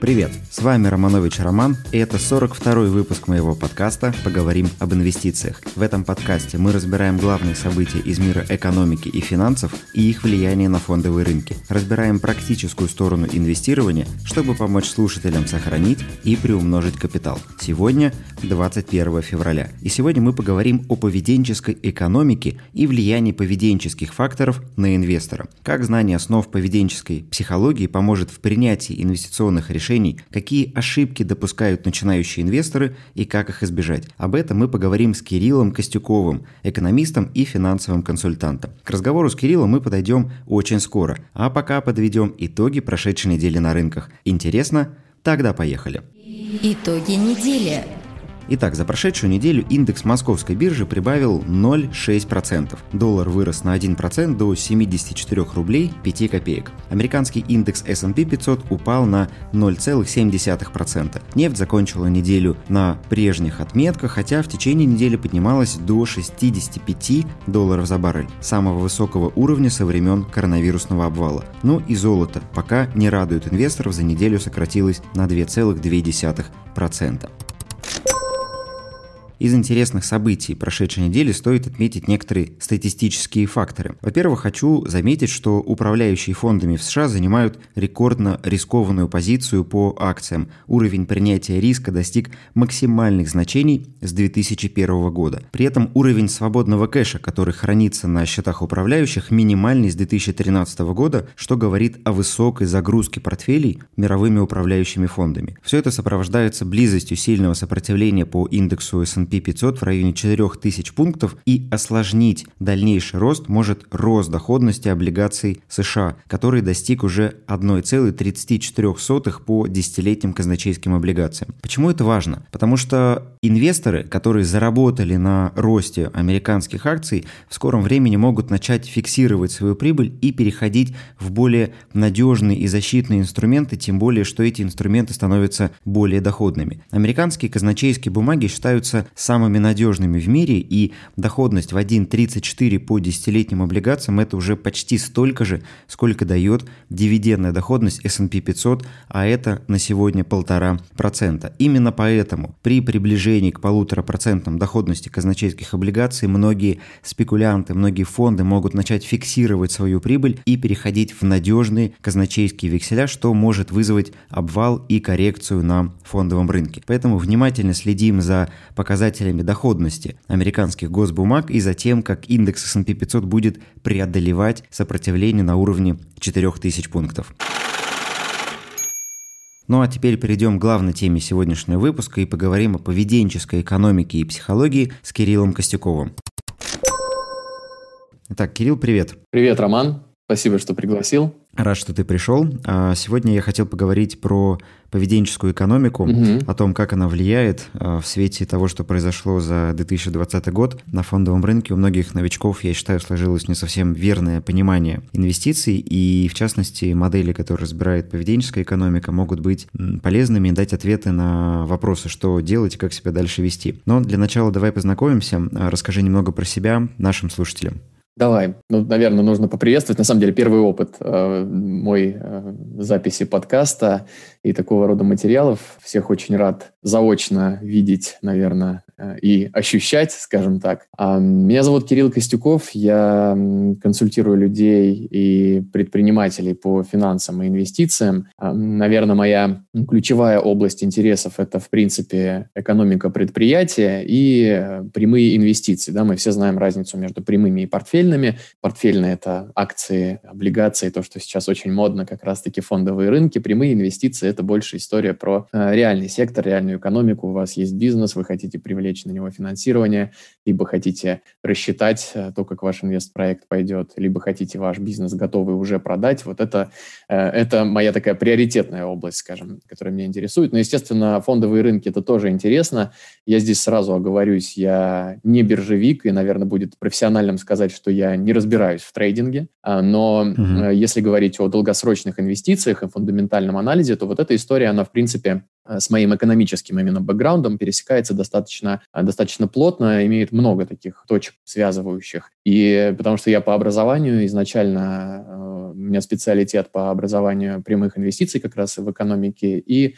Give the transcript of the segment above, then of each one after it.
Привет, с вами Романович Роман, и это 42-й выпуск моего подкаста «Поговорим об инвестициях». В этом подкасте мы разбираем главные события из мира экономики и финансов и их влияние на фондовые рынки. Разбираем практическую сторону инвестирования, чтобы помочь слушателям сохранить и приумножить капитал. Сегодня 21 февраля, и сегодня мы поговорим о поведенческой экономике и влиянии поведенческих факторов на инвестора. Как знание основ поведенческой психологии поможет в принятии инвестиционных решений решений, какие ошибки допускают начинающие инвесторы и как их избежать. Об этом мы поговорим с Кириллом Костюковым, экономистом и финансовым консультантом. К разговору с Кириллом мы подойдем очень скоро, а пока подведем итоги прошедшей недели на рынках. Интересно? Тогда поехали. Итоги недели. Итак, за прошедшую неделю индекс московской биржи прибавил 0,6%. Доллар вырос на 1% до 74 рублей 5 копеек. Американский индекс S&P 500 упал на 0,7%. Нефть закончила неделю на прежних отметках, хотя в течение недели поднималась до 65 долларов за баррель, самого высокого уровня со времен коронавирусного обвала. Ну и золото пока не радует инвесторов, за неделю сократилось на 2,2%. Из интересных событий прошедшей недели стоит отметить некоторые статистические факторы. Во-первых, хочу заметить, что управляющие фондами в США занимают рекордно рискованную позицию по акциям. Уровень принятия риска достиг максимальных значений с 2001 года. При этом уровень свободного кэша, который хранится на счетах управляющих, минимальный с 2013 года, что говорит о высокой загрузке портфелей мировыми управляющими фондами. Все это сопровождается близостью сильного сопротивления по индексу S&P S&P 500 в районе 4000 пунктов и осложнить дальнейший рост может рост доходности облигаций США, который достиг уже 1,34 по десятилетним казначейским облигациям. Почему это важно? Потому что инвесторы, которые заработали на росте американских акций, в скором времени могут начать фиксировать свою прибыль и переходить в более надежные и защитные инструменты, тем более, что эти инструменты становятся более доходными. Американские казначейские бумаги считаются самыми надежными в мире, и доходность в 1,34 по десятилетним облигациям это уже почти столько же, сколько дает дивидендная доходность S&P 500, а это на сегодня полтора процента. Именно поэтому при приближении к полутора процентам доходности казначейских облигаций многие спекулянты, многие фонды могут начать фиксировать свою прибыль и переходить в надежные казначейские векселя, что может вызвать обвал и коррекцию на фондовом рынке. Поэтому внимательно следим за показателями показателями доходности американских госбумаг и за тем, как индекс S&P 500 будет преодолевать сопротивление на уровне 4000 пунктов. Ну а теперь перейдем к главной теме сегодняшнего выпуска и поговорим о поведенческой экономике и психологии с Кириллом Костюковым. Итак, Кирилл, привет. Привет, Роман. Спасибо, что пригласил. Рад, что ты пришел. А, сегодня я хотел поговорить про поведенческую экономику, угу. о том, как она влияет а, в свете того, что произошло за 2020 год на фондовом рынке. У многих новичков, я считаю, сложилось не совсем верное понимание инвестиций, и в частности модели, которые разбирает поведенческая экономика, могут быть полезными и дать ответы на вопросы, что делать и как себя дальше вести. Но для начала давай познакомимся. А, расскажи немного про себя нашим слушателям. Давай. Ну, наверное, нужно поприветствовать. На самом деле, первый опыт э, мой э, записи подкаста и такого рода материалов. Всех очень рад заочно видеть, наверное, и ощущать, скажем так. А, меня зовут Кирилл Костюков. Я консультирую людей и предпринимателей по финансам и инвестициям. А, наверное, моя ключевая область интересов – это, в принципе, экономика предприятия и э, прямые инвестиции. Да, мы все знаем разницу между прямыми и портфельными. Портфельные – это акции, облигации, то, что сейчас очень модно, как раз-таки фондовые рынки. Прямые инвестиции – это больше история про э, реальный сектор, реальную экономику. У вас есть бизнес, вы хотите привлечь на него финансирование, либо хотите рассчитать э, то, как ваш инвестпроект пойдет, либо хотите ваш бизнес готовый уже продать. Вот это, э, это моя такая приоритетная область, скажем, которая меня интересует. Но, естественно, фондовые рынки – это тоже интересно. Я здесь сразу оговорюсь, я не биржевик, и, наверное, будет профессиональным сказать, что я не разбираюсь в трейдинге, а, но угу. если говорить о долгосрочных инвестициях и фундаментальном анализе, то вот эта история, она, в принципе, с моим экономическим именно бэкграундом пересекается достаточно, э, достаточно плотно, имеет много таких точек связывающих. И потому что я по образованию изначально, у меня специалитет по образованию прямых инвестиций как раз в экономике, и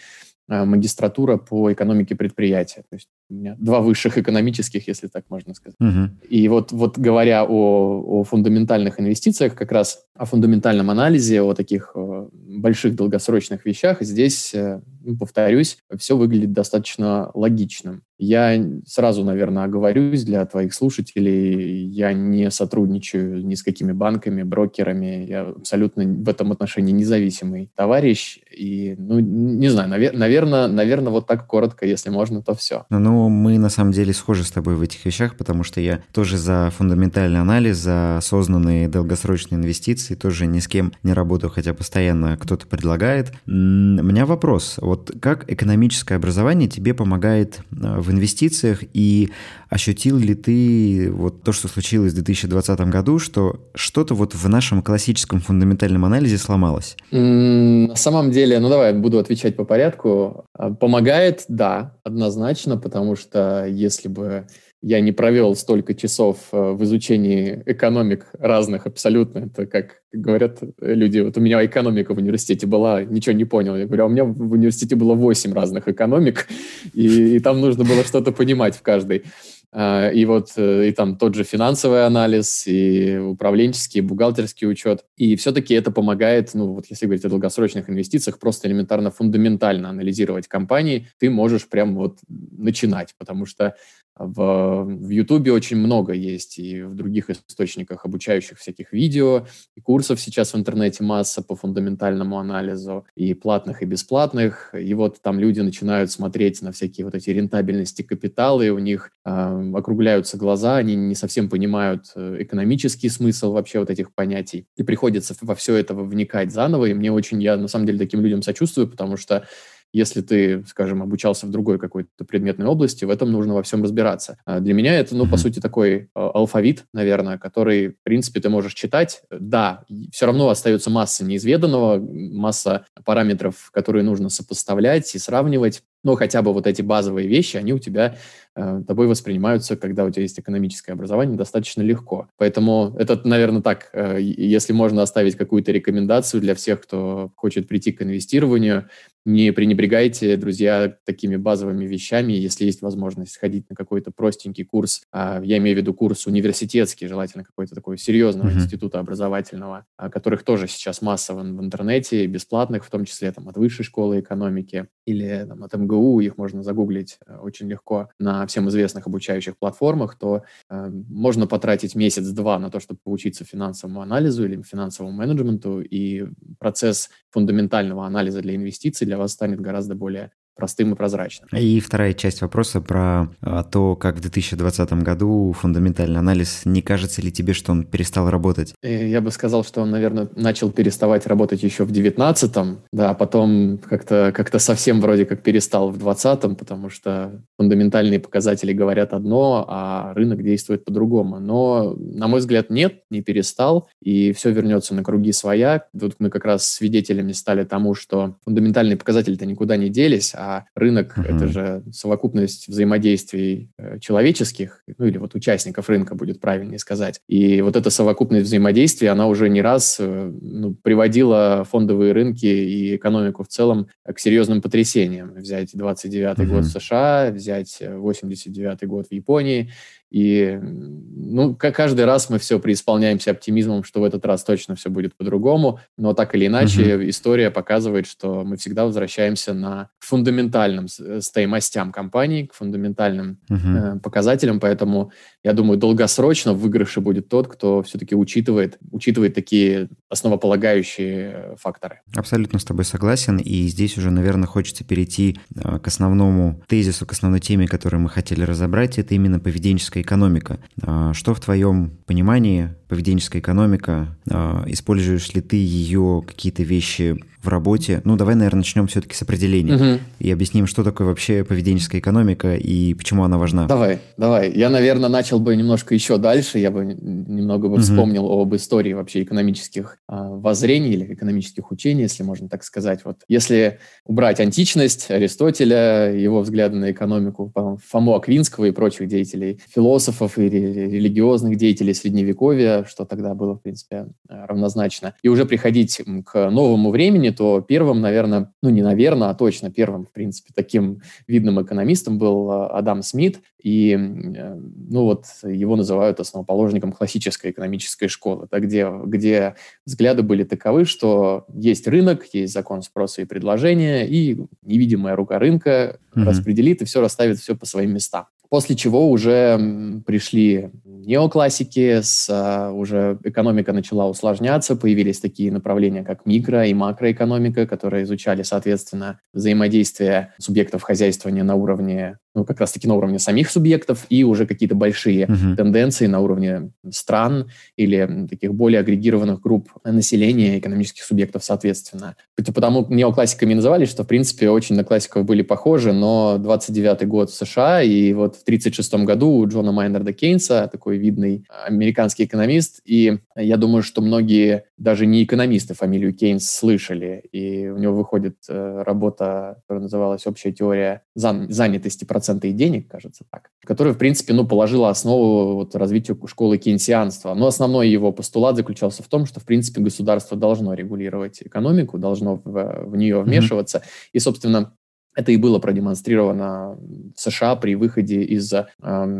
Э, магистратура по экономике предприятия. То есть у меня два высших экономических, если так можно сказать. Угу. И вот, вот говоря о, о фундаментальных инвестициях, как раз о фундаментальном анализе, о таких э, больших долгосрочных вещах, здесь, э, ну, повторюсь, все выглядит достаточно логичным. Я сразу, наверное, оговорюсь для твоих слушателей. Я не сотрудничаю ни с какими банками, брокерами. Я абсолютно в этом отношении независимый товарищ. И, ну, не знаю, навер- наверное, наверное, вот так коротко, если можно, то все. Ну, мы на самом деле схожи с тобой в этих вещах, потому что я тоже за фундаментальный анализ, за осознанные долгосрочные инвестиции, тоже ни с кем не работаю, хотя постоянно кто-то предлагает. У меня вопрос. Вот как экономическое образование тебе помогает в в инвестициях, и ощутил ли ты вот то, что случилось в 2020 году, что что-то вот в нашем классическом фундаментальном анализе сломалось? На самом деле, ну давай, буду отвечать по порядку. А, помогает, да, однозначно, потому что если бы я не провел столько часов э, в изучении экономик разных абсолютно. Это как говорят люди, вот у меня экономика в университете была, ничего не понял. Я говорю, а у меня в университете было 8 разных экономик, и, и там нужно было что-то понимать в каждой. А, и вот э, и там тот же финансовый анализ, и управленческий, и бухгалтерский учет. И все-таки это помогает, ну вот если говорить о долгосрочных инвестициях, просто элементарно фундаментально анализировать компании, ты можешь прям вот начинать, потому что в, в YouTube очень много есть и в других источниках обучающих всяких видео, и курсов сейчас в интернете масса по фундаментальному анализу, и платных, и бесплатных. И вот там люди начинают смотреть на всякие вот эти рентабельности капитала, и у них э, округляются глаза, они не совсем понимают э, экономический смысл вообще вот этих понятий. И приходится во все это вникать заново, и мне очень, я на самом деле таким людям сочувствую, потому что если ты, скажем, обучался в другой какой-то предметной области, в этом нужно во всем разбираться. А для меня это, ну, по сути, такой а, алфавит, наверное, который, в принципе, ты можешь читать. Да, все равно остается масса неизведанного, масса параметров, которые нужно сопоставлять и сравнивать но хотя бы вот эти базовые вещи, они у тебя э, тобой воспринимаются, когда у тебя есть экономическое образование, достаточно легко. Поэтому это, наверное, так, э, если можно оставить какую-то рекомендацию для всех, кто хочет прийти к инвестированию, не пренебрегайте, друзья, такими базовыми вещами, если есть возможность сходить на какой-то простенький курс, э, я имею в виду курс университетский, желательно какой-то такой серьезного mm-hmm. института образовательного, э, которых тоже сейчас масса в, в интернете, бесплатных, в том числе там, от высшей школы экономики или там, от МГУ, их можно загуглить э, очень легко на всем известных обучающих платформах, то э, можно потратить месяц-два на то, чтобы поучиться финансовому анализу или финансовому менеджменту, и процесс фундаментального анализа для инвестиций для вас станет гораздо более простым и прозрачным. И вторая часть вопроса про а, то, как в 2020 году фундаментальный анализ, не кажется ли тебе, что он перестал работать? Э, я бы сказал, что он, наверное, начал переставать работать еще в 2019, да, а потом как-то как совсем вроде как перестал в 2020, потому что фундаментальные показатели говорят одно, а рынок действует по-другому. Но, на мой взгляд, нет, не перестал, и все вернется на круги своя. Тут мы как раз свидетелями стали тому, что фундаментальные показатели-то никуда не делись, а а рынок uh-huh. это же совокупность взаимодействий э, человеческих, ну или вот участников рынка будет правильнее сказать. И вот эта совокупность взаимодействий, она уже не раз э, ну, приводила фондовые рынки и экономику в целом к серьезным потрясениям. Взять 29 uh-huh. год в США, взять 89 год в Японии, и ну, каждый раз мы все преисполняемся оптимизмом, что в этот раз точно все будет по-другому, но так или иначе угу. история показывает, что мы всегда возвращаемся на фундаментальным э, стоимостям компании, к фундаментальным угу. э, показателям, поэтому я думаю, долгосрочно в выигрыше будет тот, кто все-таки учитывает, учитывает такие основополагающие э, факторы. Абсолютно с тобой согласен, и здесь уже, наверное, хочется перейти э, к основному тезису, к основной теме, которую мы хотели разобрать, это именно поведенческая экономика. А, что в твоем понимании поведенческая экономика? А, используешь ли ты ее какие-то вещи в работе? Ну, давай, наверное, начнем все-таки с определения угу. и объясним, что такое вообще поведенческая экономика и почему она важна. Давай, давай. Я, наверное, начал бы немножко еще дальше. Я бы немного бы угу. вспомнил об истории вообще экономических а, воззрений или экономических учений, если можно так сказать. Вот если убрать античность, Аристотеля, его взгляды на экономику, Фому Аквинского и прочих деятелей, философов и религиозных деятелей Средневековья, что тогда было, в принципе, равнозначно, и уже приходить к новому времени, то первым, наверное, ну не наверное, а точно первым, в принципе, таким видным экономистом был э, Адам Смит, и, э, ну вот, его называют основоположником классической экономической школы, да, где, где взгляды были таковы, что есть рынок, есть закон спроса и предложения, и невидимая рука рынка mm-hmm. распределит и все расставит все по своим местам. После чего уже пришли неоклассики, с, uh, уже экономика начала усложняться, появились такие направления, как микро- и макроэкономика, которые изучали, соответственно, взаимодействие субъектов хозяйствования на уровне ну, как раз-таки на уровне самих субъектов и уже какие-то большие uh-huh. тенденции на уровне стран или таких более агрегированных групп населения, экономических субъектов, соответственно. Потому неоклассиками называли, что, в принципе, очень на классиков были похожи, но 29-й год в США, и вот в 36 году у Джона Майнарда Кейнса, такой видный американский экономист, и я думаю, что многие даже не экономисты фамилию Кейнс слышали, и у него выходит э, работа, которая называлась «Общая теория занятости процента и денег», кажется так, которая, в принципе, ну, положила основу вот, развитию школы кейнсианства. Но основной его постулат заключался в том, что, в принципе, государство должно регулировать экономику, должно в, в нее вмешиваться. Mm-hmm. И, собственно, это и было продемонстрировано в США при выходе из, э,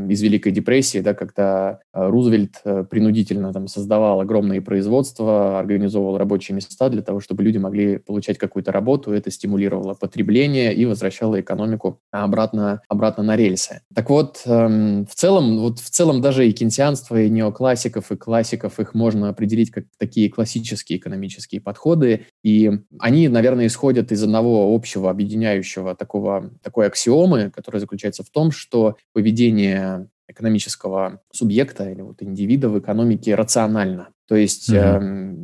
из Великой депрессии, да, когда э, Рузвельт э, принудительно там, создавал огромные производства, организовывал рабочие места для того, чтобы люди могли получать какую-то работу. Это стимулировало потребление и возвращало экономику обратно, обратно на рельсы. Так вот, э, в целом, вот в целом даже и кенсианство, и неоклассиков, и классиков, их можно определить как такие классические экономические подходы. И они, наверное, исходят из одного общего объединяющего такого, такой аксиомы, которая заключается в том, что поведение экономического субъекта или вот индивида в экономике рационально. То есть, mm-hmm. э,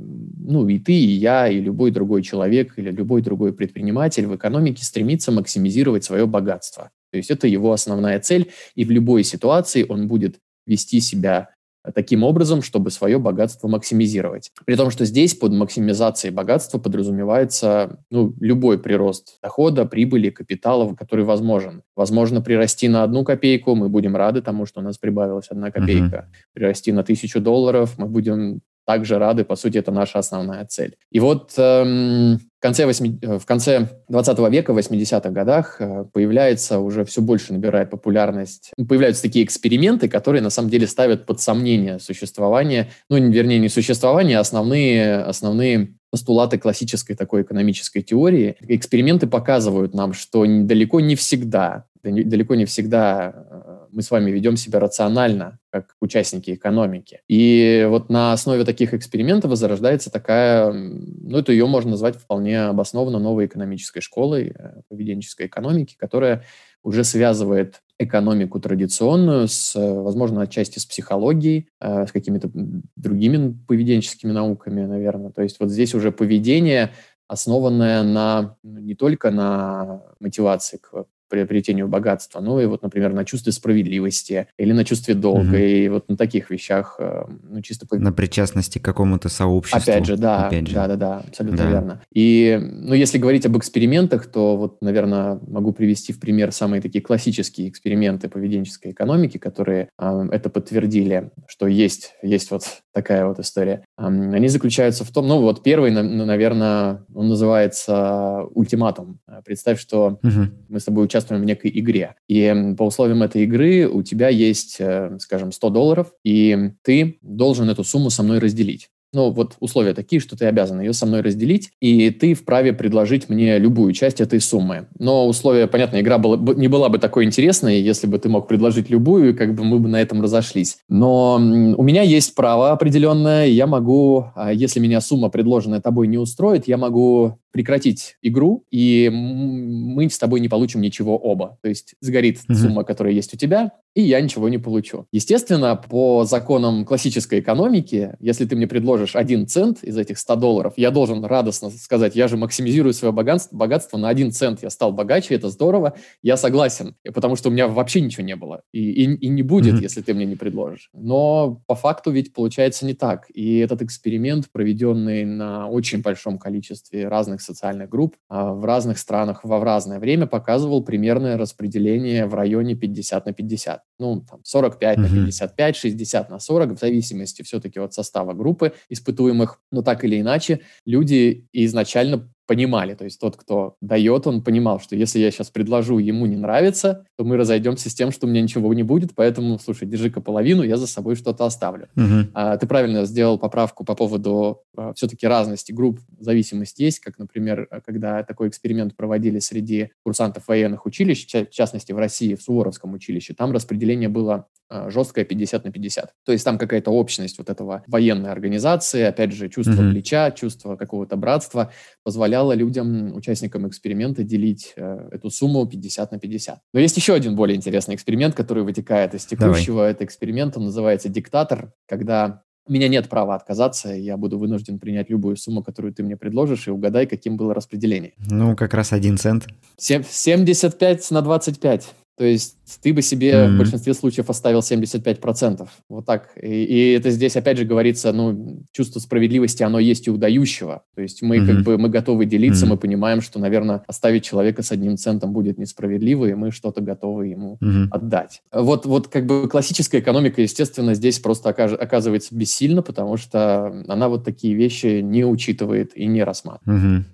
ну, и ты, и я, и любой другой человек, или любой другой предприниматель в экономике стремится максимизировать свое богатство. То есть это его основная цель, и в любой ситуации он будет вести себя таким образом, чтобы свое богатство максимизировать. При том, что здесь под максимизацией богатства подразумевается ну, любой прирост дохода, прибыли, капитала, который возможен. Возможно, прирасти на одну копейку, мы будем рады тому, что у нас прибавилась одна копейка. Uh-huh. Прирасти на тысячу долларов, мы будем также рады, по сути, это наша основная цель. И вот эм, в, конце 8, э, в конце 20 века, в 80-х годах э, появляется, уже все больше набирает популярность, появляются такие эксперименты, которые на самом деле ставят под сомнение существование, ну, вернее, не существование, а основные, основные постулаты классической такой экономической теории. Эксперименты показывают нам, что далеко не всегда, далеко не всегда э, мы с вами ведем себя рационально, как участники экономики. И вот на основе таких экспериментов зарождается такая, ну, это ее можно назвать вполне обоснованно новой экономической школой э, поведенческой экономики, которая уже связывает экономику традиционную с, возможно, отчасти с психологией, э, с какими-то другими поведенческими науками, наверное. То есть вот здесь уже поведение, основанное на не только на мотивации к приобретению богатства, ну и вот, например, на чувстве справедливости или на чувстве долга, угу. и вот на таких вещах, э, ну чисто... На причастности к какому-то сообществу. Опять же, да, Опять же. да, да, да, абсолютно да. верно. И, ну, если говорить об экспериментах, то вот, наверное, могу привести в пример самые такие классические эксперименты поведенческой экономики, которые э, это подтвердили, что есть, есть вот такая вот история. Э, они заключаются в том, ну вот первый, на, наверное, он называется ультиматум. Представь, что угу. мы с тобой участвуем в некой игре. И по условиям этой игры у тебя есть, э, скажем, 100 долларов, и ты должен эту сумму со мной разделить. Ну, вот условия такие, что ты обязан ее со мной разделить, и ты вправе предложить мне любую часть этой суммы. Но условия, понятно, игра была, не была бы такой интересной, если бы ты мог предложить любую, и как бы мы бы на этом разошлись. Но у меня есть право определенное, я могу, а, если меня сумма, предложенная тобой, не устроит, я могу прекратить игру, и мы с тобой не получим ничего оба. То есть сгорит mm-hmm. сумма, которая есть у тебя, и я ничего не получу. Естественно, по законам классической экономики, если ты мне предложишь один цент из этих 100 долларов, я должен радостно сказать, я же максимизирую свое богатство, богатство на один цент, я стал богаче, это здорово, я согласен, потому что у меня вообще ничего не было, и, и, и не будет, mm-hmm. если ты мне не предложишь. Но по факту ведь получается не так, и этот эксперимент, проведенный на очень большом количестве разных социальных групп а, в разных странах во в разное время, показывал примерное распределение в районе 50 на 50 ну, там, 45 на 55, 60 на 40, в зависимости все-таки от состава группы испытуемых. Но так или иначе, люди изначально понимали. То есть тот, кто дает, он понимал, что если я сейчас предложу, ему не нравится, то мы разойдемся с тем, что у меня ничего не будет, поэтому, слушай, держи-ка половину, я за собой что-то оставлю. Uh-huh. А, ты правильно сделал поправку по поводу а, все-таки разности групп, зависимость есть, как, например, когда такой эксперимент проводили среди курсантов военных училищ, в частности, в России, в Суворовском училище, там распределение было а, жесткое 50 на 50. То есть там какая-то общность вот этого военной организации, опять же, чувство uh-huh. плеча, чувство какого-то братства позволяло людям, участникам эксперимента, делить э, эту сумму 50 на 50. Но есть еще один более интересный эксперимент, который вытекает из текущего. Давай. Это эксперимент, он называется «Диктатор», когда у меня нет права отказаться, я буду вынужден принять любую сумму, которую ты мне предложишь, и угадай, каким было распределение. Ну, как раз один цент. 75 на 25. То есть ты бы себе mm-hmm. в большинстве случаев оставил 75%. Вот так. И, и это здесь опять же говорится, ну, чувство справедливости, оно есть и у дающего. То есть мы mm-hmm. как бы, мы готовы делиться, mm-hmm. мы понимаем, что, наверное, оставить человека с одним центом будет несправедливо, и мы что-то готовы ему mm-hmm. отдать. Вот, вот как бы классическая экономика, естественно, здесь просто оказывается бессильна, потому что она вот такие вещи не учитывает и не рассматривает. Mm-hmm.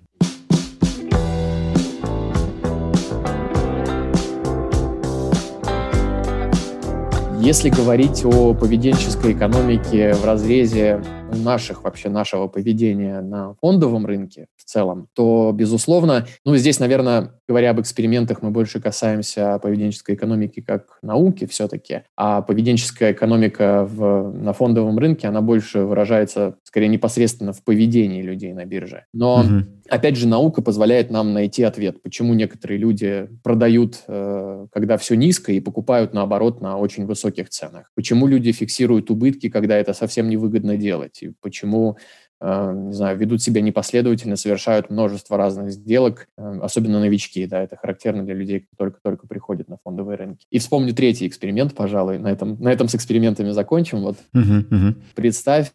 Если говорить о поведенческой экономике в разрезе наших, вообще нашего поведения на фондовом рынке в целом, то, безусловно, ну, здесь, наверное, говоря об экспериментах, мы больше касаемся поведенческой экономики как науки все-таки, а поведенческая экономика в, на фондовом рынке, она больше выражается, скорее, непосредственно в поведении людей на бирже. Но угу. Опять же, наука позволяет нам найти ответ, почему некоторые люди продают, э, когда все низко, и покупают, наоборот, на очень высоких ценах. Почему люди фиксируют убытки, когда это совсем невыгодно делать. И почему э, не знаю, ведут себя непоследовательно, совершают множество разных сделок, э, особенно новички, да, это характерно для людей, которые только-только приходят на фондовые рынки. И вспомню третий эксперимент, пожалуй, на этом, на этом с экспериментами закончим. Вот uh-huh, uh-huh. представь,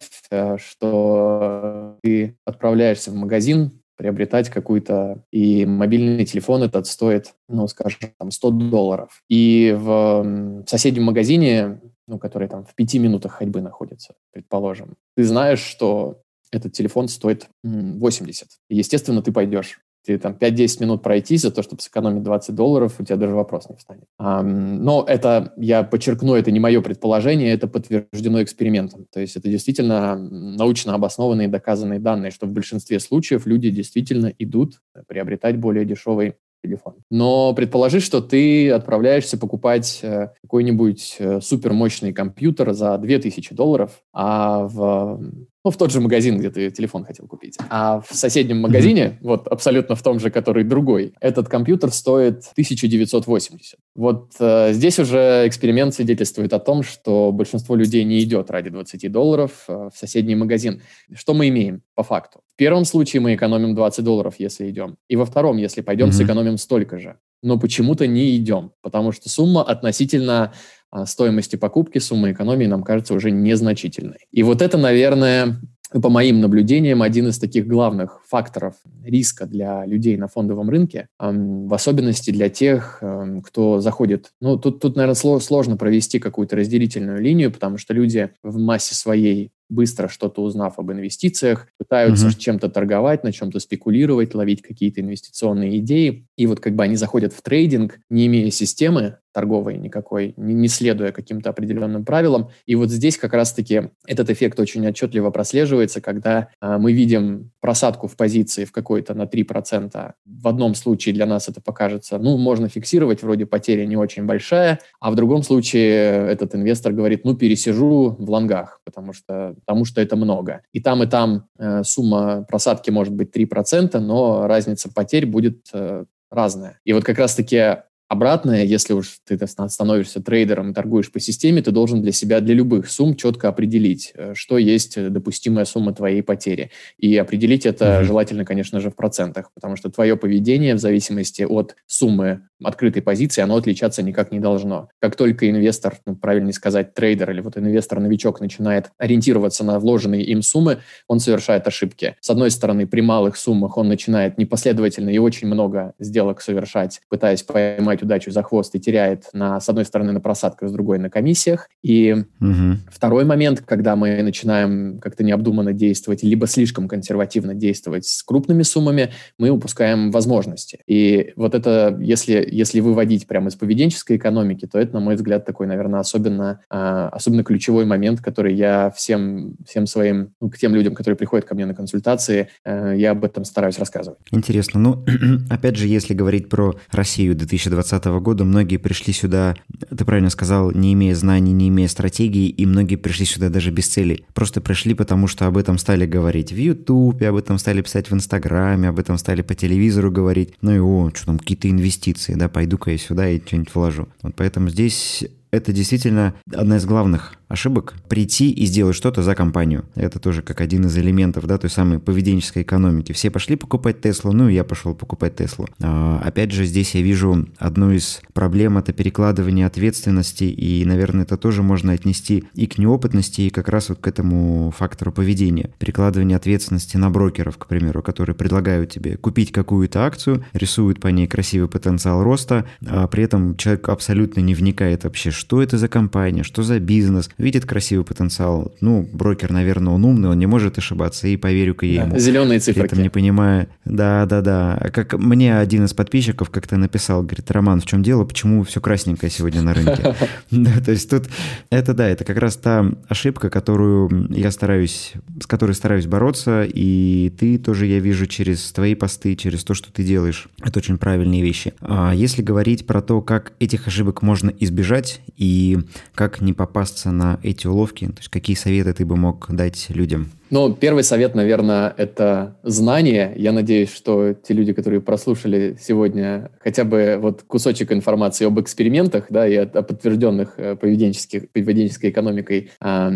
что ты отправляешься в магазин, приобретать какую-то... И мобильный телефон этот стоит, ну, скажем, там 100 долларов. И в соседнем магазине, ну, который там в пяти минутах ходьбы находится, предположим, ты знаешь, что этот телефон стоит 80. И, естественно, ты пойдешь ты там 5-10 минут пройти за то, чтобы сэкономить 20 долларов, у тебя даже вопрос не встанет. Но это, я подчеркну, это не мое предположение, это подтверждено экспериментом. То есть это действительно научно обоснованные доказанные данные, что в большинстве случаев люди действительно идут приобретать более дешевый телефон. Но предположи, что ты отправляешься покупать э, какой-нибудь э, супермощный компьютер за 2000 долларов, а в ну, в тот же магазин, где ты телефон хотел купить. А в соседнем магазине, вот абсолютно в том же, который другой, этот компьютер стоит 1980. Вот э, здесь уже эксперимент свидетельствует о том, что большинство людей не идет ради 20 долларов э, в соседний магазин. Что мы имеем по факту? В первом случае мы экономим 20 долларов, если идем. И во втором, если пойдем, mm-hmm. сэкономим столько же. Но почему-то не идем, потому что сумма относительно стоимости покупки, сумма экономии нам кажется уже незначительной. И вот это, наверное, по моим наблюдениям, один из таких главных факторов риска для людей на фондовом рынке, в особенности для тех, кто заходит. Ну, тут, тут наверное, сложно провести какую-то разделительную линию, потому что люди в массе своей быстро что-то узнав об инвестициях, пытаются uh-huh. чем-то торговать, на чем-то спекулировать, ловить какие-то инвестиционные идеи. И вот как бы они заходят в трейдинг, не имея системы, торговой никакой, не, не следуя каким-то определенным правилам. И вот здесь как раз-таки этот эффект очень отчетливо прослеживается, когда э, мы видим просадку в позиции в какой-то на 3%. В одном случае для нас это покажется, ну, можно фиксировать, вроде потеря не очень большая, а в другом случае этот инвестор говорит, ну, пересижу в лонгах, потому что, потому что это много. И там, и там э, сумма просадки может быть 3%, но разница потерь будет э, разная. И вот как раз-таки Обратное, если уж ты становишься трейдером и торгуешь по системе, ты должен для себя, для любых сумм четко определить, э, что есть э, допустимая сумма твоей потери. И определить это mm-hmm. желательно, конечно же, в процентах, потому что твое поведение в зависимости от суммы открытой позиции, оно отличаться никак не должно. Как только инвестор, ну, правильнее сказать, трейдер или вот инвестор-новичок начинает ориентироваться на вложенные им суммы, он совершает ошибки. С одной стороны, при малых суммах он начинает непоследовательно и очень много сделок совершать, пытаясь поймать удачу за хвост и теряет, на, с одной стороны, на просадках, с другой на комиссиях. И угу. второй момент, когда мы начинаем как-то необдуманно действовать, либо слишком консервативно действовать с крупными суммами, мы упускаем возможности. И вот это, если если выводить прямо из поведенческой экономики, то это, на мой взгляд, такой, наверное, особенно, э, особенно ключевой момент, который я всем, всем своим, ну, к тем людям, которые приходят ко мне на консультации, э, я об этом стараюсь рассказывать. Интересно. Ну, опять же, если говорить про Россию 2020 года, многие пришли сюда, ты правильно сказал, не имея знаний, не имея стратегии, и многие пришли сюда даже без цели. Просто пришли, потому что об этом стали говорить в Ютубе, об этом стали писать в Инстаграме, об этом стали по телевизору говорить. Ну и о, что там, какие-то инвестиции да, пойду-ка я сюда и что-нибудь вложу. Вот поэтому здесь это действительно одна из главных ошибок прийти и сделать что-то за компанию. Это тоже как один из элементов, да, той самой поведенческой экономики. Все пошли покупать Теслу, ну и я пошел покупать Теслу. А, опять же, здесь я вижу одну из проблем, это перекладывание ответственности, и, наверное, это тоже можно отнести и к неопытности, и как раз вот к этому фактору поведения. Перекладывание ответственности на брокеров, к примеру, которые предлагают тебе купить какую-то акцию, рисуют по ней красивый потенциал роста, а при этом человек абсолютно не вникает вообще, что это за компания, что за бизнес, видит красивый потенциал. Ну, брокер, наверное, он умный, он не может ошибаться, и поверю-ка я ему. зеленые цифры. При этом не понимая, да, да, да. Как мне один из подписчиков как-то написал, говорит, Роман, в чем дело, почему все красненькое сегодня на рынке? Да, то есть тут, это да, это как раз та ошибка, которую я стараюсь, с которой стараюсь бороться, и ты тоже, я вижу, через твои посты, через то, что ты делаешь. Это очень правильные вещи. А если говорить про то, как этих ошибок можно избежать и как не попасться на эти уловки? То есть какие советы ты бы мог дать людям? Ну, первый совет, наверное, это знание. Я надеюсь, что те люди, которые прослушали сегодня хотя бы вот кусочек информации об экспериментах, да, и о, подтвержденных э, поведенческих, поведенческой экономикой э,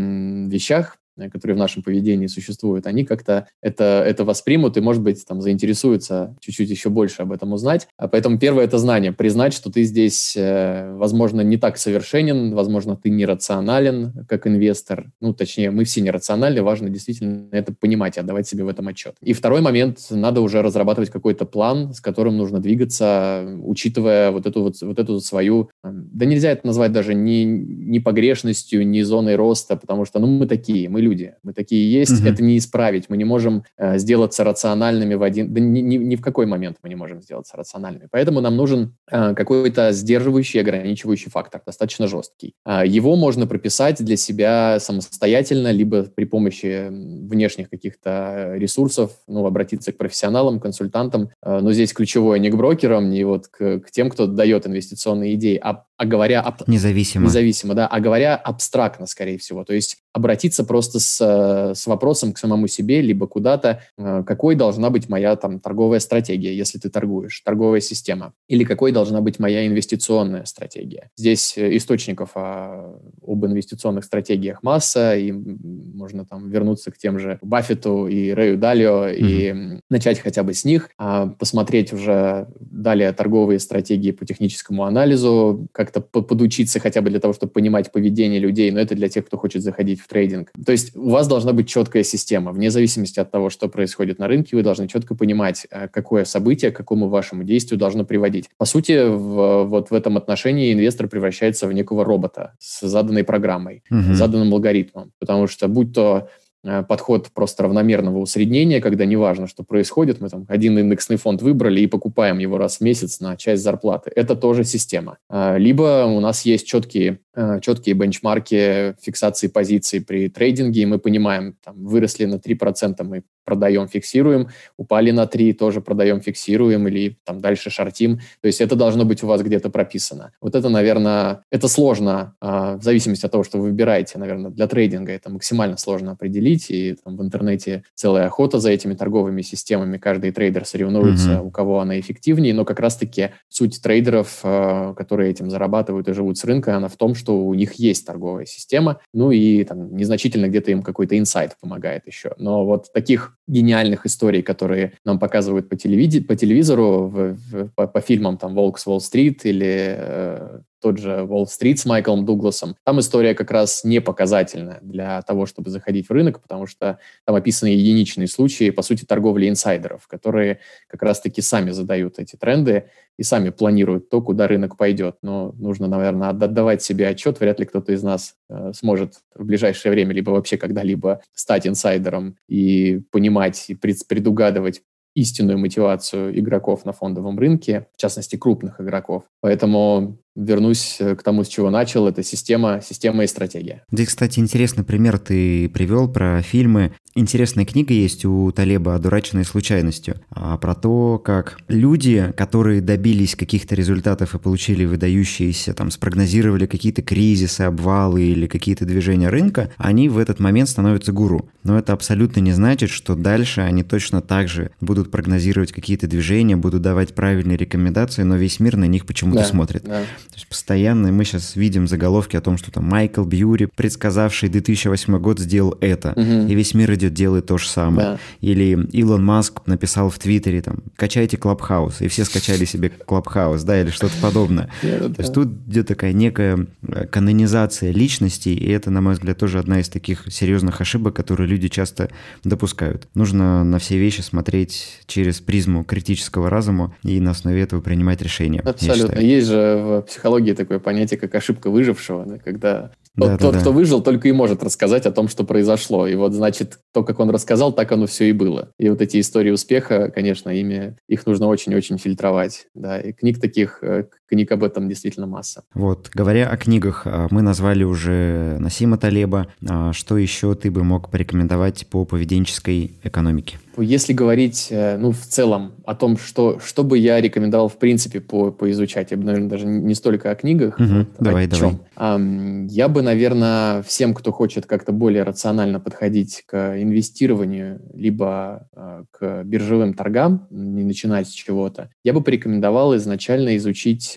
вещах, которые в нашем поведении существуют, они как-то это, это воспримут и, может быть, там заинтересуются чуть-чуть еще больше об этом узнать. А поэтому первое – это знание. Признать, что ты здесь, э, возможно, не так совершенен, возможно, ты нерационален как инвестор. Ну, точнее, мы все нерациональны, важно действительно это понимать и отдавать себе в этом отчет. И второй момент – надо уже разрабатывать какой-то план, с которым нужно двигаться, учитывая вот эту вот, вот эту свою, да нельзя это назвать даже ни, ни погрешностью, ни зоной роста, потому что, ну, мы такие, мы люди, мы такие есть, угу. это не исправить, мы не можем э, сделаться рациональными в один, да ни, ни, ни в какой момент мы не можем сделаться рациональными. Поэтому нам нужен э, какой-то сдерживающий, ограничивающий фактор, достаточно жесткий. Э, его можно прописать для себя самостоятельно, либо при помощи внешних каких-то ресурсов, ну, обратиться к профессионалам, консультантам, э, но здесь ключевое не к брокерам, не вот к, к тем, кто дает инвестиционные идеи, а, а говоря... Об... Независимо. Независимо, да, а говоря абстрактно, скорее всего. То есть обратиться просто с, э, с вопросом к самому себе, либо куда-то, э, какой должна быть моя там торговая стратегия, если ты торгуешь, торговая система, или какой должна быть моя инвестиционная стратегия. Здесь э, источников о, об инвестиционных стратегиях масса, и можно там вернуться к тем же Баффету и Рэю Далио mm-hmm. и начать хотя бы с них, а посмотреть уже далее торговые стратегии по техническому анализу, как-то подучиться хотя бы для того, чтобы понимать поведение людей, но это для тех, кто хочет заходить в трейдинг. То есть у вас должна быть четкая система. Вне зависимости от того, что происходит на рынке, вы должны четко понимать, э, какое событие к какому вашему действию должно приводить. По сути, в, вот в этом отношении инвестор превращается в некого робота с заданной программой, угу. заданным алгоритмом. Потому что будь то э, подход просто равномерного усреднения, когда неважно, что происходит, мы там один индексный фонд выбрали и покупаем его раз в месяц на часть зарплаты. Это тоже система. А, либо у нас есть четкие, четкие бенчмарки фиксации позиций при трейдинге, и мы понимаем, там, выросли на 3%, мы продаем, фиксируем, упали на 3, тоже продаем, фиксируем или там дальше шортим. То есть это должно быть у вас где-то прописано. Вот это, наверное, это сложно, э, в зависимости от того, что вы выбираете, наверное, для трейдинга это максимально сложно определить, и там, в интернете целая охота за этими торговыми системами, каждый трейдер соревнуется, mm-hmm. у кого она эффективнее, но как раз-таки суть трейдеров, э, которые этим зарабатывают и живут с рынка, она в том, что у них есть торговая система, ну и там незначительно где-то им какой-то инсайт помогает еще. Но вот таких гениальных историй, которые нам показывают по, телевизи- по телевизору, в, в, по, по фильмам там «Волк с Уолл-стрит» или э, тот же Уолл-стрит с Майклом Дугласом, там история как раз не показательная для того, чтобы заходить в рынок, потому что там описаны единичные случаи, по сути, торговли инсайдеров, которые как раз-таки сами задают эти тренды и сами планируют то, куда рынок пойдет. Но нужно, наверное, отдавать себе отчет. Вряд ли кто-то из нас э, сможет в ближайшее время либо вообще когда-либо стать инсайдером и понимать и предугадывать истинную мотивацию игроков на фондовом рынке, в частности крупных игроков. Поэтому вернусь э, к тому, с чего начал. Это система, система и стратегия. Здесь, кстати, интересный пример ты привел про фильмы. Интересная книга есть у Талеба «Одураченные случайностью». А про то, как люди, которые добились каких-то результатов и получили выдающиеся, там, спрогнозировали какие-то кризисы, обвалы или какие-то движения рынка, они в этот момент становятся гуру. Но это абсолютно не значит, что дальше они точно так же будут прогнозировать какие-то движения, будут давать правильные рекомендации, но весь мир на них почему-то да, смотрит. Да. То есть постоянно мы сейчас видим заголовки о том, что там Майкл Бьюри, предсказавший 2008 год, сделал это, угу. и весь мир идет, делает то же самое. Да. Или Илон Маск написал в Твиттере, там, качайте Clubhouse, и все скачали себе Clubhouse, да, или что-то подобное. То есть тут идет такая некая э, канонизация личностей, и это, на мой взгляд, тоже одна из таких серьезных ошибок, которые люди часто допускают. Нужно на все вещи смотреть через призму критического разума и на основе этого принимать решения. Абсолютно. Есть же в психологии такое понятие, как ошибка выжившего, да, когда да, тот, да, кто выжил, только и может рассказать о том, что произошло. И вот, значит, то, как он рассказал, так оно все и было. И вот эти истории успеха, конечно, ими, их нужно очень-очень фильтровать. Да, и книг таких, э, книг об этом действительно масса. Вот, говоря о книгах, а, мы назвали уже Насима Талеба. А, что еще ты бы мог порекомендовать по поведенческой экономике? Если говорить, э, ну, в целом о том, что, что бы я рекомендовал в принципе по, поизучать, я бы, наверное, даже не столько о книгах, угу, вот, давай, давай. Чем. Я бы, наверное, всем, кто хочет как-то более рационально подходить к инвестированию, либо э, к биржевым торгам, не начинать с чего-то, я бы порекомендовал изначально изучить,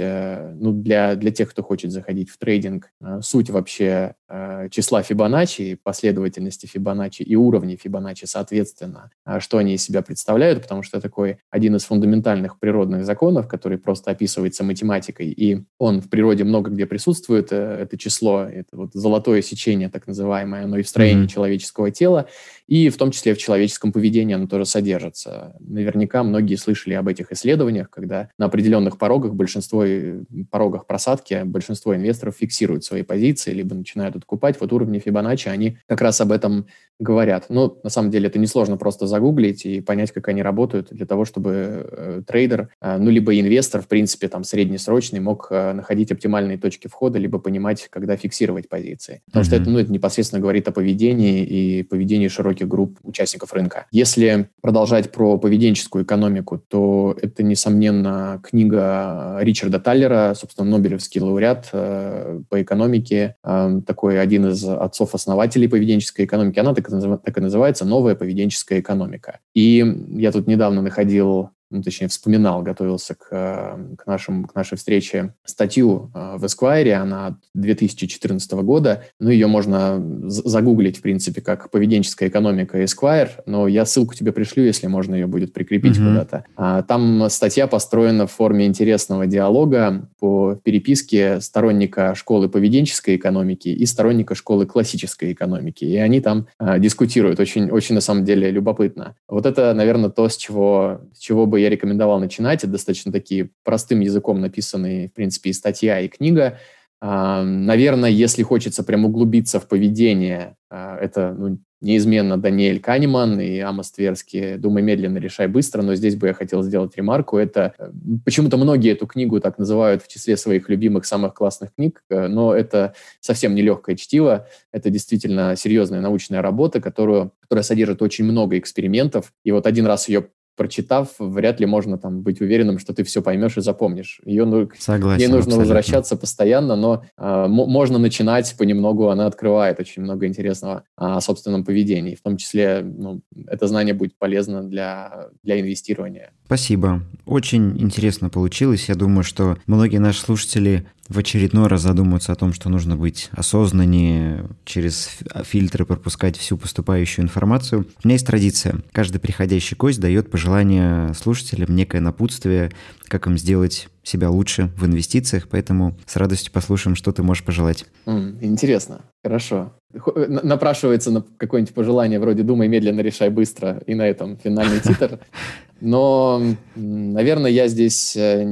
ну, для, для тех, кто хочет заходить в трейдинг, суть вообще числа Фибоначчи, последовательности Фибоначчи и уровней Фибоначчи, соответственно, что они из себя представляют, потому что такой один из фундаментальных природных законов, который просто описывается математикой, и он в природе много где присутствует, э, это число, это вот золотое сечение, так называемое, оно и в строении mm-hmm. человеческого тела, и в том числе в человеческом поведении оно тоже содержится. Наверняка многие слышали об этих исследованиях, когда на определенных порогах, большинство э, порогах просадки, большинство инвесторов фиксируют свои позиции, либо начинают откупать. Вот уровни Фибоначчи, они как раз об этом говорят. Но на самом деле это несложно просто загуглить и понять, как они работают для того, чтобы э, трейдер, э, ну, либо инвестор, в принципе, там, среднесрочный, мог э, находить оптимальные точки входа, либо понимать, когда фиксировать позиции. Потому mm-hmm. что это, ну, это непосредственно говорит о поведении и поведении широких групп участников рынка. Если продолжать про поведенческую экономику, то это, несомненно, книга Ричарда Таллера, собственно, Нобелевский лауреат по экономике, э, такой один из отцов-основателей поведенческой экономики. Она так, так и называется «Новая поведенческая экономика». И я тут недавно находил ну, точнее, вспоминал, готовился к, э, к, нашим, к нашей встрече статью э, в Esquire, она 2014 года, ну, ее можно загуглить, в принципе, как поведенческая экономика Esquire, но я ссылку тебе пришлю, если можно ее будет прикрепить mm-hmm. куда-то. А, там статья построена в форме интересного диалога по переписке сторонника школы поведенческой экономики и сторонника школы классической экономики, и они там а, дискутируют, очень, очень на самом деле любопытно. Вот это, наверное, то, с чего, с чего бы я рекомендовал начинать. Это достаточно такие простым языком написанные, в принципе, и статья, и книга. А, наверное, если хочется прям углубиться в поведение, а, это ну, неизменно Даниэль Канеман и Амос Тверски «Думай медленно, решай быстро», но здесь бы я хотел сделать ремарку. Это э, почему-то многие эту книгу так называют в числе своих любимых самых классных книг, э, но это совсем не легкое чтиво, это действительно серьезная научная работа, которую, которая содержит очень много экспериментов. И вот один раз ее прочитав, вряд ли можно там быть уверенным, что ты все поймешь и запомнишь. Ее, ну, Согласен, ей нужно абсолютно. возвращаться постоянно, но э, можно начинать понемногу, она открывает очень много интересного о собственном поведении. В том числе ну, это знание будет полезно для, для инвестирования. Спасибо. Очень интересно получилось. Я думаю, что многие наши слушатели в очередной раз задумаются о том, что нужно быть осознаннее, через фильтры пропускать всю поступающую информацию. У меня есть традиция. Каждый приходящий гость дает пожелание слушателям, некое напутствие, как им сделать себя лучше в инвестициях, поэтому с радостью послушаем, что ты можешь пожелать. Интересно, хорошо. Напрашивается на какое-нибудь пожелание вроде «думай медленно, решай быстро», и на этом финальный титр. Но, наверное, я здесь э,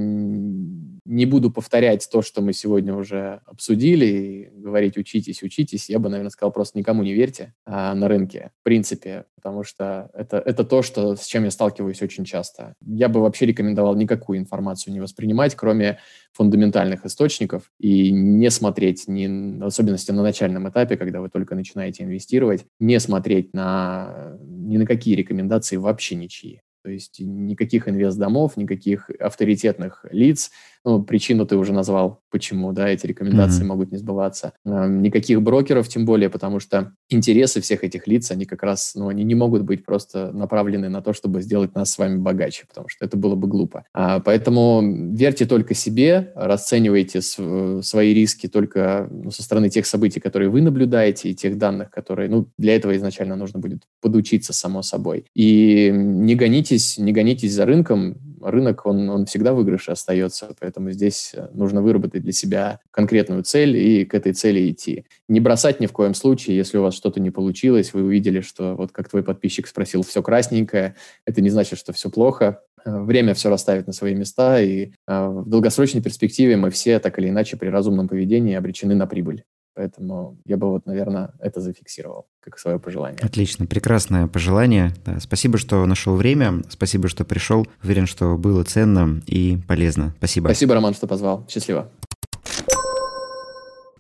не буду повторять то, что мы сегодня уже обсудили, и говорить «учитесь, учитесь». Я бы, наверное, сказал просто «никому не верьте» а, на рынке, в принципе, потому что это, это то, что, с чем я сталкиваюсь очень часто. Я бы вообще рекомендовал никакую информацию не воспринимать, кроме фундаментальных источников, и не смотреть, ни, особенности на начальном этапе, когда вы только начинаете инвестировать, не смотреть на ни на какие рекомендации вообще ничьи. То есть никаких инвестдомов, никаких авторитетных лиц, ну, причину ты уже назвал, почему, да, эти рекомендации mm-hmm. могут не сбываться. Никаких брокеров, тем более, потому что интересы всех этих лиц, они как раз, ну, они не могут быть просто направлены на то, чтобы сделать нас с вами богаче, потому что это было бы глупо. А, поэтому верьте только себе, расценивайте свои риски только ну, со стороны тех событий, которые вы наблюдаете, и тех данных, которые, ну, для этого изначально нужно будет подучиться, само собой. И не гонитесь, не гонитесь за рынком, рынок, он, он всегда в выигрыше остается, поэтому здесь э, нужно выработать для себя конкретную цель и к этой цели идти. Не бросать ни в коем случае, если у вас что-то не получилось, вы увидели, что вот как твой подписчик спросил, все красненькое, это не значит, что все плохо, э, время все расставит на свои места, и э, в долгосрочной перспективе мы все так или иначе при разумном поведении обречены на прибыль. Поэтому я бы вот, наверное, это зафиксировал как свое пожелание. Отлично, прекрасное пожелание. Да, спасибо, что нашел время, спасибо, что пришел. Уверен, что было ценно и полезно. Спасибо. Спасибо, Роман, что позвал. Счастливо.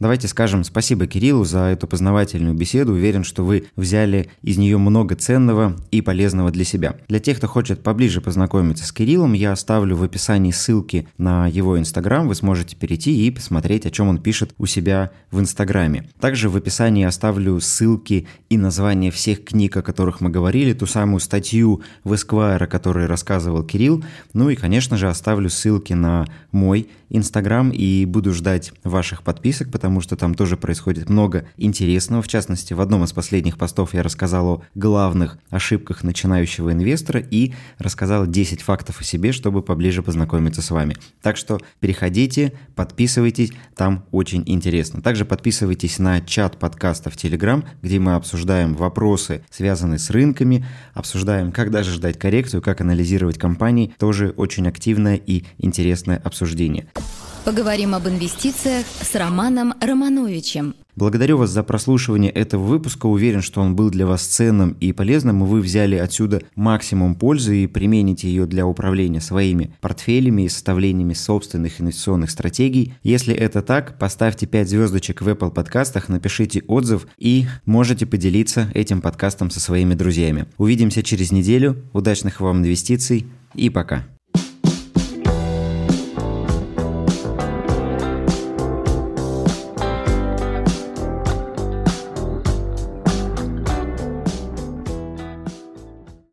Давайте скажем спасибо Кириллу за эту познавательную беседу. Уверен, что вы взяли из нее много ценного и полезного для себя. Для тех, кто хочет поближе познакомиться с Кириллом, я оставлю в описании ссылки на его инстаграм. Вы сможете перейти и посмотреть, о чем он пишет у себя в инстаграме. Также в описании оставлю ссылки и названия всех книг, о которых мы говорили, ту самую статью в Esquire, о которой рассказывал Кирилл. Ну и, конечно же, оставлю ссылки на мой инстаграм и буду ждать ваших подписок, потому что там тоже происходит много интересного. В частности, в одном из последних постов я рассказал о главных ошибках начинающего инвестора и рассказал 10 фактов о себе, чтобы поближе познакомиться с вами. Так что переходите, подписывайтесь, там очень интересно. Также подписывайтесь на чат подкаста в Telegram, где мы обсуждаем вопросы, связанные с рынками, обсуждаем, как даже ждать коррекцию, как анализировать компании. Тоже очень активное и интересное обсуждение. Поговорим об инвестициях с Романом Романовичем. Благодарю вас за прослушивание этого выпуска. Уверен, что он был для вас ценным и полезным, и вы взяли отсюда максимум пользы и примените ее для управления своими портфелями и составлениями собственных инвестиционных стратегий. Если это так, поставьте 5 звездочек в Apple подкастах, напишите отзыв и можете поделиться этим подкастом со своими друзьями. Увидимся через неделю. Удачных вам инвестиций и пока.